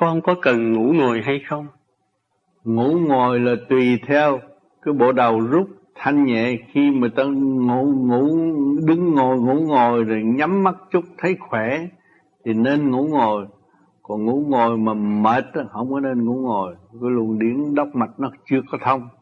con có cần ngủ ngồi hay không? Ngủ ngồi là tùy theo. Cái bộ đầu rút thanh nhẹ khi mà ta ngủ ngủ, đứng ngồi, ngủ ngồi rồi nhắm mắt chút thấy khỏe thì nên ngủ ngồi. Còn ngủ ngồi mà mệt không có nên ngủ ngồi. Cái luồng điển đốc mạch nó chưa có thông.